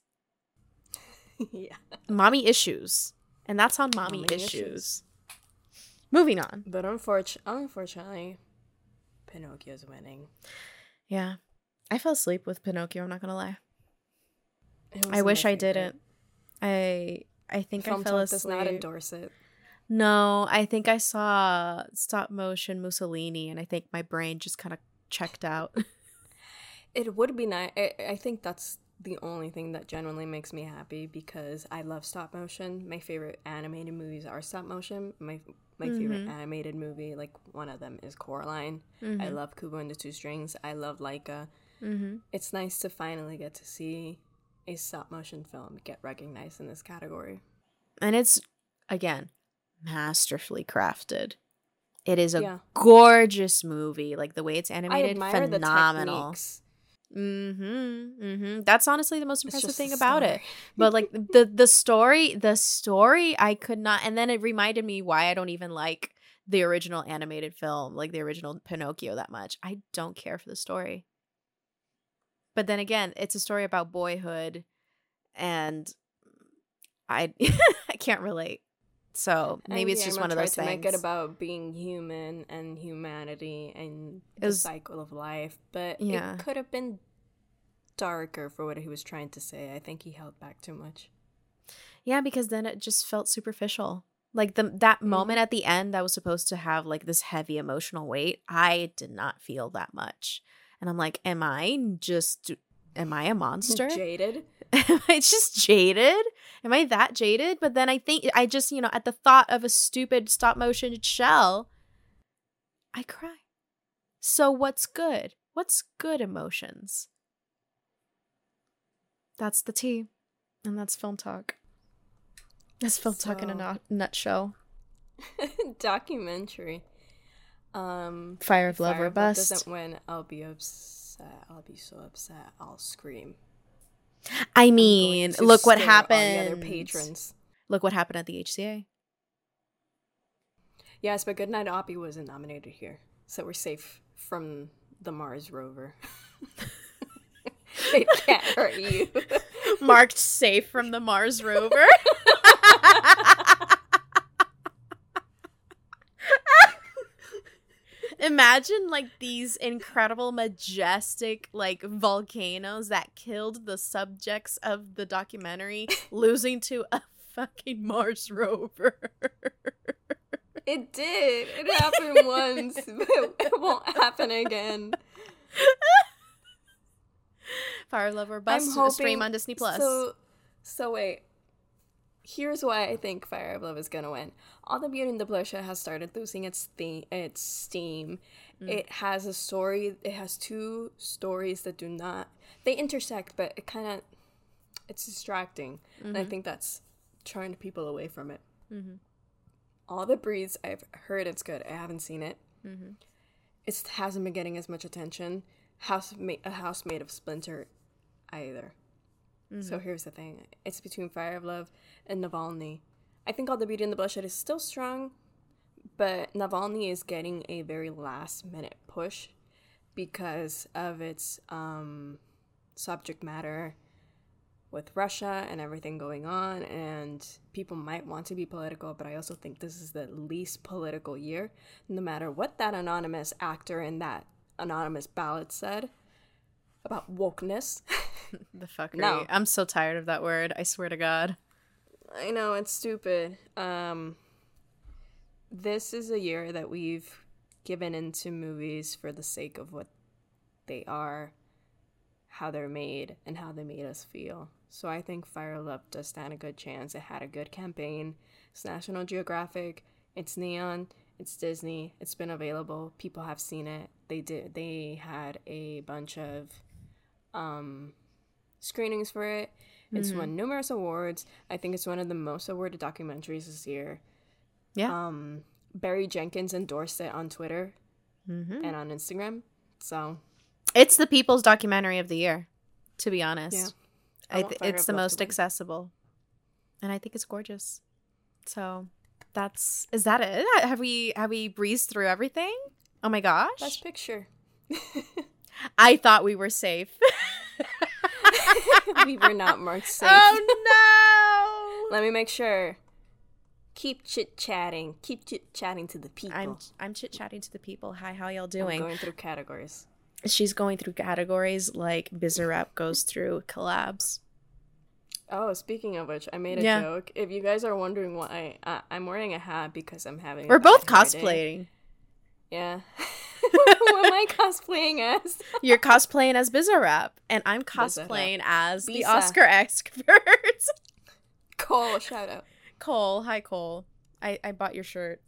Speaker 2: yeah.
Speaker 1: Mommy issues. And that's on mommy,
Speaker 2: Mommy
Speaker 1: issues.
Speaker 2: issues.
Speaker 1: Moving on.
Speaker 2: But unfortunately, unfortunately, Pinocchio's winning.
Speaker 1: Yeah. I fell asleep with Pinocchio, I'm not gonna lie. I wish I didn't. I I think
Speaker 2: Film
Speaker 1: I fell
Speaker 2: Talk does not endorse it.
Speaker 1: No, I think I saw stop motion Mussolini and I think my brain just kind of checked out.
Speaker 2: it would be nice. I, I think that's the only thing that genuinely makes me happy because I love stop motion. My favorite animated movies are stop motion. My my mm-hmm. favorite animated movie, like one of them, is Coraline. Mm-hmm. I love Kubo and the Two Strings. I love Laika. Mm-hmm. It's nice to finally get to see a stop motion film get recognized in this category.
Speaker 1: And it's again masterfully crafted. It is a yeah. gorgeous movie. Like the way it's animated, phenomenal. Mm-hmm. Mm-hmm. That's honestly the most impressive thing about it. But like the the story, the story I could not and then it reminded me why I don't even like the original animated film, like the original Pinocchio that much. I don't care for the story. But then again, it's a story about boyhood and I I can't relate. So maybe it's just one of those to things.
Speaker 2: Make it about being human and humanity and the was, cycle of life, but yeah. it could have been darker for what he was trying to say. I think he held back too much.
Speaker 1: Yeah, because then it just felt superficial. Like the that mm-hmm. moment at the end that was supposed to have like this heavy emotional weight, I did not feel that much. And I'm like, am I just am I a monster?
Speaker 2: Jaded.
Speaker 1: am I just jaded? Am I that jaded? But then I think I just, you know, at the thought of a stupid stop motion shell, I cry. So what's good? What's good emotions? That's the tea. And that's film talk. That's film so, talk in a not- nutshell.
Speaker 2: documentary. Um
Speaker 1: Fire of Love or Bust.
Speaker 2: doesn't win, I'll be upset. I'll be so upset. I'll scream.
Speaker 1: I mean, look what happened. Other patrons. Look what happened at the HCA.
Speaker 2: Yes, but Goodnight Oppy wasn't nominated here, so we're safe from the Mars rover. it can't hurt you.
Speaker 1: Marked safe from the Mars rover. Imagine like these incredible, majestic, like volcanoes that killed the subjects of the documentary losing to a fucking Mars rover.
Speaker 2: It did. It happened once, but it won't happen again.
Speaker 1: Fire Lover Bust hoping, stream on Disney Plus.
Speaker 2: So, so wait. Here's why I think Fire of Love is gonna win. All the Beauty and the Bloodshed has started losing its theme, its steam. Mm. It has a story. It has two stories that do not they intersect, but it kind of it's distracting, mm-hmm. and I mm-hmm. think that's trying people away from it. Mm-hmm. All That Breathes I've heard it's good. I haven't seen it. Mm-hmm. It hasn't been getting as much attention. House ma- a house made of splinter either. Mm-hmm. So here's the thing: it's between Fire of Love and Navalny. I think All the Beauty and the Bloodshed is still strong, but Navalny is getting a very last minute push because of its um, subject matter with Russia and everything going on, and people might want to be political, but I also think this is the least political year, no matter what that anonymous actor in that anonymous ballot said about wokeness.
Speaker 1: the fuckery. No. I'm so tired of that word. I swear to God.
Speaker 2: I know it's stupid. Um, this is a year that we've given into movies for the sake of what they are, how they're made, and how they made us feel. So I think Fire Love does stand a good chance. It had a good campaign. It's National Geographic. It's neon. It's Disney. It's been available. People have seen it. They did. They had a bunch of um, screenings for it. It's mm-hmm. won numerous awards. I think it's one of the most awarded documentaries this year. Yeah. Um, Barry Jenkins endorsed it on Twitter mm-hmm. and on Instagram. So
Speaker 1: it's the people's documentary of the year, to be honest. Yeah. Th- it's the most accessible. And I think it's gorgeous. So that's is that it? Have we have we breezed through everything? Oh my gosh.
Speaker 2: Best picture.
Speaker 1: I thought we were safe.
Speaker 2: we were not marked safe.
Speaker 1: Oh
Speaker 2: no! Let me make sure. Keep chit chatting. Keep chit chatting to the people.
Speaker 1: I'm I'm chit chatting to the people. Hi, how y'all doing?
Speaker 2: I'm going through categories.
Speaker 1: She's going through categories like Bizarrap goes through collabs.
Speaker 2: Oh, speaking of which, I made a yeah. joke. If you guys are wondering why I, I'm wearing a hat because I'm having.
Speaker 1: We're both cosplaying.
Speaker 2: Yeah. Who am I cosplaying as?
Speaker 1: You're cosplaying as Bizarrap, and I'm cosplaying as the
Speaker 2: Bisa.
Speaker 1: Oscar expert.
Speaker 2: Cole, shout out.
Speaker 1: Cole, hi Cole. I I bought your shirt.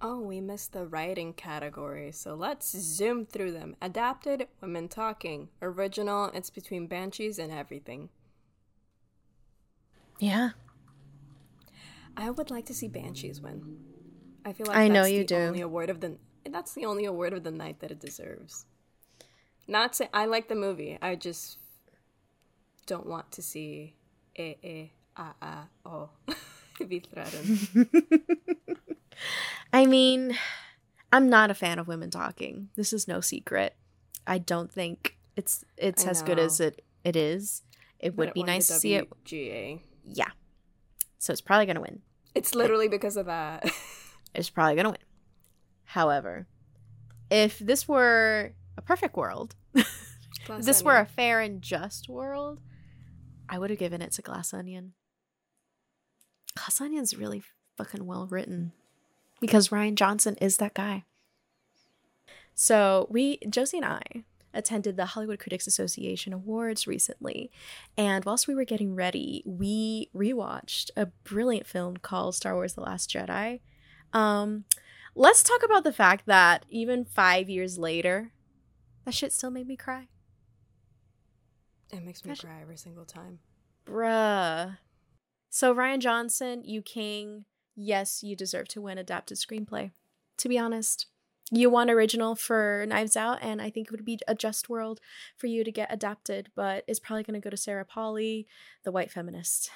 Speaker 2: Oh, we missed the writing category, so let's zoom through them. Adapted, women talking. Original, it's between Banshees and everything.
Speaker 1: Yeah,
Speaker 2: I would like to see Banshees win. I feel like
Speaker 1: I know you
Speaker 2: the
Speaker 1: do.
Speaker 2: only award of the that's the only award of the night that it deserves. Not say I like the movie. I just don't want to see eh eh ah ah oh be threatened.
Speaker 1: I mean, I'm not a fan of women talking. This is no secret. I don't think it's it's
Speaker 2: I
Speaker 1: as good as it it is. It
Speaker 2: But
Speaker 1: would
Speaker 2: it
Speaker 1: be nice to see it.
Speaker 2: WGA.
Speaker 1: Yeah. So it's probably gonna win.
Speaker 2: It's literally because of that.
Speaker 1: It's probably gonna win. However, if this were a perfect world, if this were a fair and just world, I would have given it to Glass Onion. Glass Onion's really fucking well written because Rian Johnson is that guy. So we, Josie and I, attended the Hollywood Critics Association Awards recently, and whilst we were getting ready, we rewatched a brilliant film called Star Wars: The Last Jedi. Um, let's talk about the fact that even five years later, that shit still made me cry.
Speaker 2: it makes me
Speaker 1: Gosh.
Speaker 2: cry every single time.
Speaker 1: Bruh. So Rian Johnson, you king. Yes, you deserve to win adapted screenplay. To be honest, you won original for Knives Out, and I think it would be a just world for you to get adapted. But it's probably going to go to Sarah Polley, the white feminist.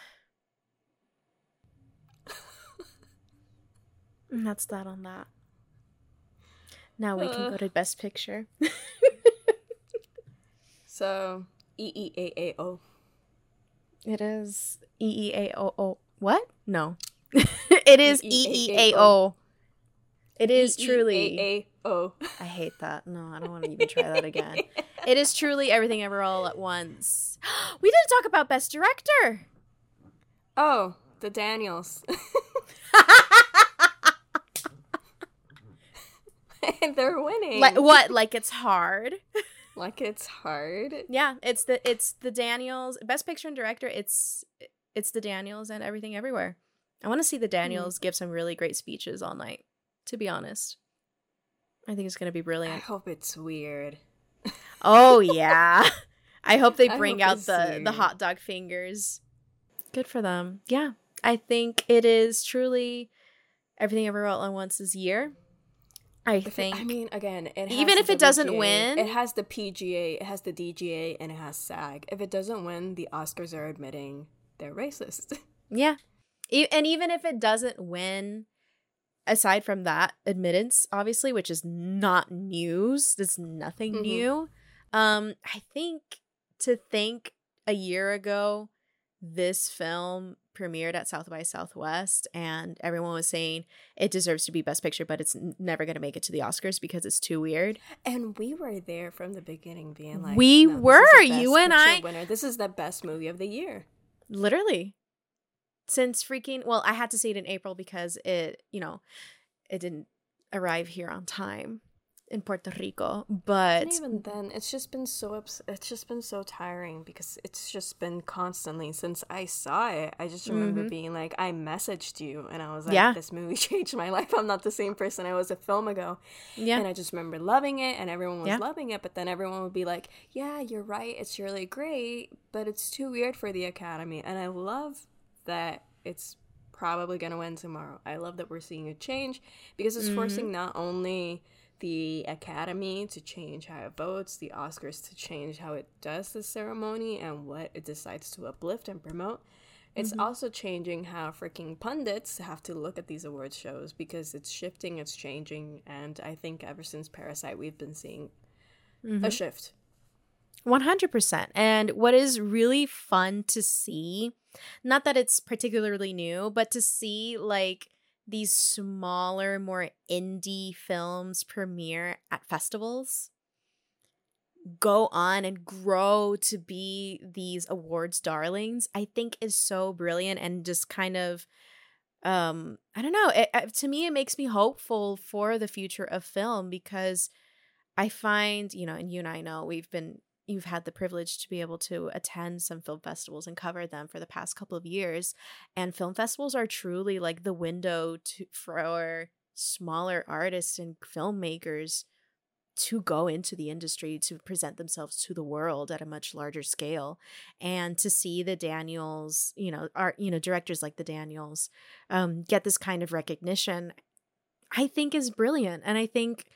Speaker 1: And that's that on that. Now we can go to Best Picture.
Speaker 2: So E E A A O.
Speaker 1: It is E E A O O. What? No. it is E E A O. It is truly.
Speaker 2: A O.
Speaker 1: I hate that. No, I don't want to even try that again. It is truly everything ever all at once. We didn't talk about best director.
Speaker 2: Oh, the Daniels. They're winning.
Speaker 1: like what? Like it's hard.
Speaker 2: Like it's hard.
Speaker 1: Yeah, it's the it's the Daniels best picture and director. It's it's the Daniels and everything everywhere. I want to see the hmm. Daniels give some really great speeches all night. To be honest, I think it's gonna be brilliant.
Speaker 2: I hope it's weird.
Speaker 1: Oh yeah. I hope they bring
Speaker 2: hope
Speaker 1: out the the hot dog fingers. Good for them. Yeah. I think it is truly everything ever all at this year. I think
Speaker 2: I mean, again, it has
Speaker 1: Even if it doesn't win-
Speaker 2: it has the PGA, it has the DGA, and it has SAG. If it doesn't win, the Oscars are admitting they're racist.
Speaker 1: yeah. E- and even if it doesn't win aside from that admittance obviously which is not news that's nothing
Speaker 2: Mhm.
Speaker 1: new um i think to think a year ago this film premiered at south by southwest and everyone was saying it deserves to be best picture but it's never going to make it to the oscars because it's too weird
Speaker 2: and we were there from the beginning, being like,
Speaker 1: We
Speaker 2: "No,
Speaker 1: were, you and I-
Speaker 2: Winner. This is the best movie of the year.
Speaker 1: literally since freaking well i had to see it in april because it you know it didn't arrive here on time in puerto rico but
Speaker 2: And even then, it's just been so ups- it's just been so tiring because it's just been constantly since I saw it. I just remember
Speaker 1: Mhm.
Speaker 2: being like, I messaged you, and I was like,
Speaker 1: Yeah.
Speaker 2: "This movie changed my life. I'm not the same person I was a film ago."
Speaker 1: yeah
Speaker 2: And I just remember loving it, and everyone was
Speaker 1: Yeah.
Speaker 2: loving it. But then everyone would be like, "Yeah, you're right. It's really great, but it's too weird for the Academy." And I love that it's probably gonna win tomorrow. I love that we're seeing a change because it's
Speaker 1: Mhm.
Speaker 2: forcing not only the Academy to change how it votes, the Oscars to change how it does the ceremony and what it decides to uplift and promote. It's
Speaker 1: Mhm.
Speaker 2: also changing how freaking pundits have to look at these awards shows because it's shifting, it's changing, and I think ever since Parasite, we've been seeing
Speaker 1: Mhm.
Speaker 2: a shift.
Speaker 1: 100%. And what is really fun to see, not that it's particularly new, but to see like these smaller, more indie films premiere at festivals, go on and grow to be these awards darlings, I think is so brilliant and just kind of um I don't know, it, it- to me it makes me hopeful for the future of film because I find, you know, and you and I know we've been you've had the privilege to be able to attend some film festivals and cover them for the past couple of years and film festivals are truly like the window to for smaller artists and filmmakers to go into the industry to present themselves to the world at a much larger scale. And to see the daniels you know art you know directors like the daniels um, get this kind of recognition i think is brilliant. And i think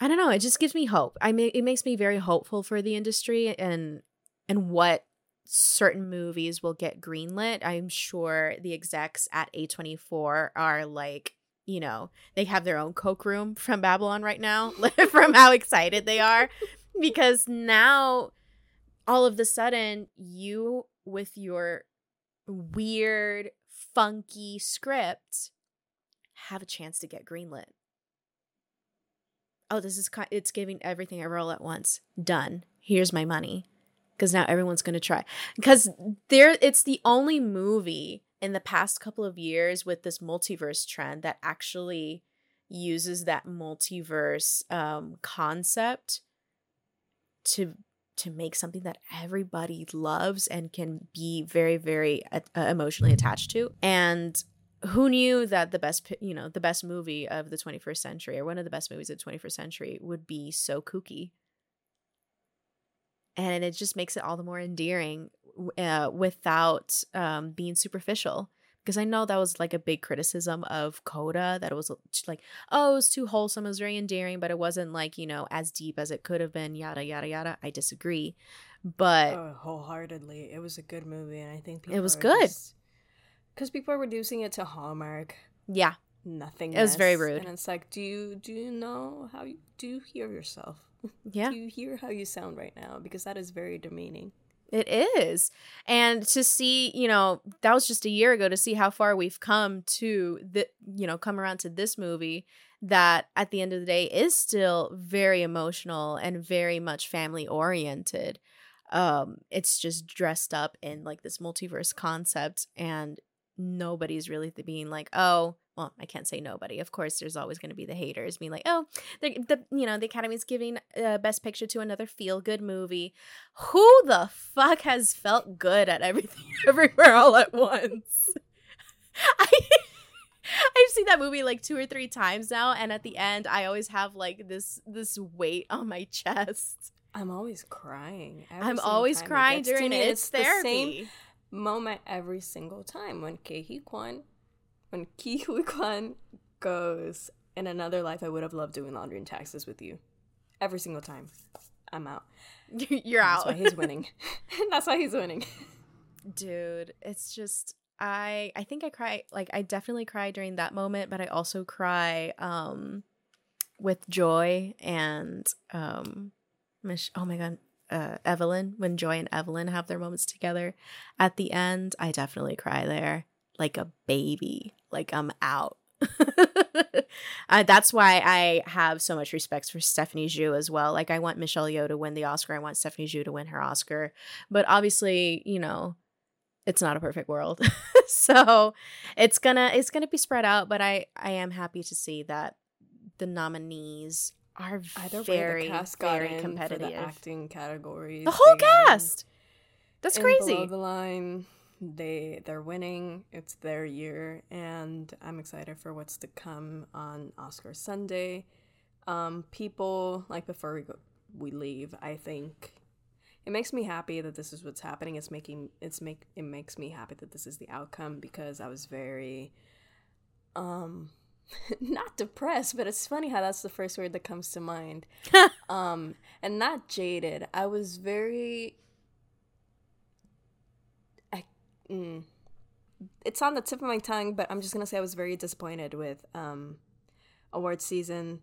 Speaker 1: i don't know it just gives me hope i mean it makes me very hopeful for the industry and and what certain movies will get greenlit i'm sure the execs at a24 are like you know, they have their own Coke room from Babylon right now from how excited they are. Because now, all of the sudden, you with your weird, funky script have a chance to get greenlit. Oh, this is, it's giving everything a roll at once. Done. Here's my money. Because now everyone's going to try. Because there, it's the only movie in the past couple of years with this multiverse trend that actually uses that multiverse um, concept to to make something that everybody loves and can be very very uh, emotionally attached to and who knew that the best you know the best movie of the 21st century or one of the best movies of the 21st century would be so kooky and it just makes it all the more endearing uh, without um, being superficial because I know that was like a big criticism of Coda that it was like, oh, it was too wholesome, it was very endearing, but it wasn't like, you know, as deep as it could have been, yada, yada, yada. I disagree. But
Speaker 2: oh, wholeheartedly, it was a good movie, and I think
Speaker 1: it was good.
Speaker 2: Because people are reducing it to Hallmark.
Speaker 1: Yeah.
Speaker 2: Nothing.
Speaker 1: It was very rude.
Speaker 2: And it's like, do you do you know how you do you hear yourself?
Speaker 1: Yeah.
Speaker 2: do you hear how you sound right now? Because that is very demeaning.
Speaker 1: It is. And to see, you know, that was just a year ago to see how far we've come to the, you know, come around to this movie that at the end of the day is still very emotional and very much family oriented. Um it's just dressed up in like this multiverse concept and nobody's really being like, "Oh, well, I can't say nobody. Of course, there's always going to be the haters being like, "Oh, the, the you know the Academy's giving uh, Best Picture to another feel good movie." Who the fuck has felt good at everything, everywhere, all at once? I I've seen that movie like two or three times now, and at the end, I always have like this this weight on my chest.
Speaker 2: I'm always crying.
Speaker 1: I'm always crying it during it. It's, it's therapy.
Speaker 2: The same moment every single time when Ke Huy Quan when Ke Huy Quan goes, in another life, I would have loved doing laundry and taxes with you. Every single time. I'm out.
Speaker 1: You're out.
Speaker 2: That's why he's winning. That's why he's winning.
Speaker 1: Dude, it's just I I think I cry like I definitely cry during that moment, but I also cry um with Joy and um Mich- oh my god, uh, Evelyn when Joy and Evelyn have their moments together at the end. I definitely cry there like a baby. Like I'm out. uh, that's why I have so much respect for Stephanie Hsu as well. Like I want Michelle Yeoh to win the Oscar. I want Stephanie Hsu to win her Oscar. But obviously, you know, it's not a perfect world. so it's gonna it's gonna be spread out. But I I am happy to see that the nominees are Either very way, the cast very competitive.
Speaker 2: acting categories.
Speaker 1: The whole cast. That's crazy.
Speaker 2: Below the line they they're winning it's their year and i'm excited for what's to come on oscar sunday um people like before we go we leave i think it makes me happy that this is what's happening it's making it's make it makes me happy that this is the outcome because i was very um not depressed but it's funny how that's the first word that comes to mind um and not jaded i was very mm, it's on the tip of my tongue, but I'm just gonna say I was very disappointed with um, award season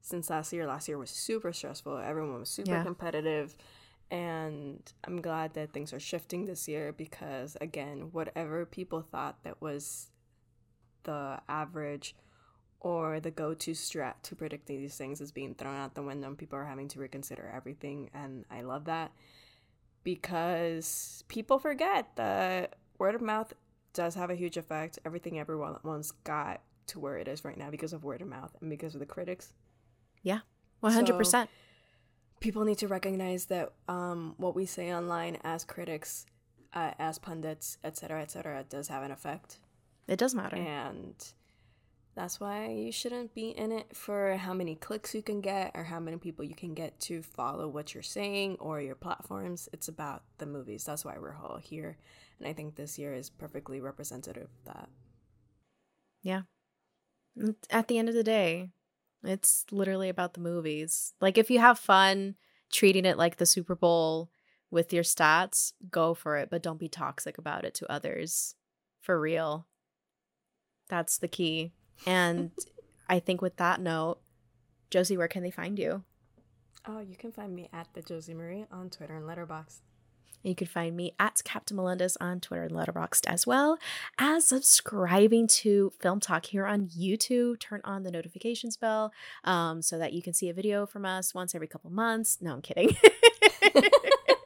Speaker 2: since last year. Last year was super stressful. Everyone was super yeah. competitive. And I'm glad that things are shifting this year because, again, whatever people thought that was the average or the go to strat to predicting these things is being thrown out the window and people are having to reconsider everything. And I love that because people forget that word of mouth does have a huge effect. Everything everyone once got to where it is right now because of word of mouth and because of the critics.
Speaker 1: Yeah. 100%.
Speaker 2: So people need to recognize that um, what we say online as critics, uh, as pundits, etc., etc., does have an effect.
Speaker 1: It does matter.
Speaker 2: And that's why you shouldn't be in it for how many clicks you can get or how many people you can get to follow what you're saying or your platforms. It's about the movies. That's why we're all here. And I think this year is perfectly representative of that.
Speaker 1: Yeah. At the end of the day, it's literally about the movies. Like, if you have fun treating it like the Super Bowl with your stats, go for it, but don't be toxic about it to others. For real. That's the key. And I think with that note, Josie, where can they find you?
Speaker 2: Oh, you can find me at the Josie Marie on Twitter and Letterboxd.
Speaker 1: You can find me at Captain Melendez on Twitter and Letterboxd as well as subscribing to Film Talk here on YouTube. Turn on the notifications bell um, so that you can see a video from us once every couple months. No, I'm kidding.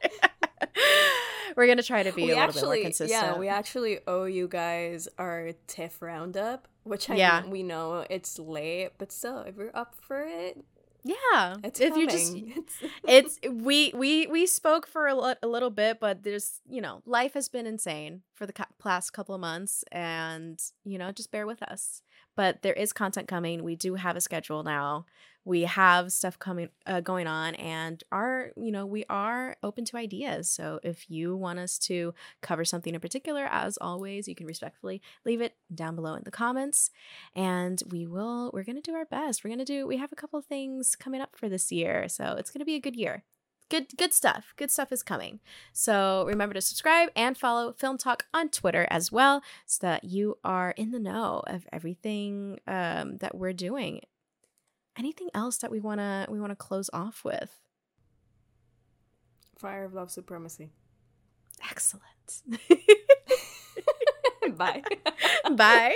Speaker 1: We're gonna try to be we a little
Speaker 2: actually,
Speaker 1: bit more consistent.
Speaker 2: Yeah, we actually owe you guys our TIFF roundup, which I yeah. we know it's late, but still, if you're up for it,
Speaker 1: yeah, it's if you just, it's we we we spoke for a, lo- a little bit, but there's you know life has been insane for the past couple of months, and you know just bear with us. But there is content coming. We do have a schedule now we have stuff coming uh, going on and are you know we are open to ideas. So if you want us to cover something in particular as always you can respectfully leave it down below in the comments and we will we're going to do our best. We're going to do we have a couple things coming up for this year so it's going to be a good year. Good good stuff. Good stuff is coming. So remember to subscribe and follow film talk on twitter as well so that you are in the know of everything um, that we're doing anything else that we want to we want to close off with?
Speaker 2: Fire of love supremacy.
Speaker 1: Excellent.
Speaker 2: Bye.
Speaker 1: Bye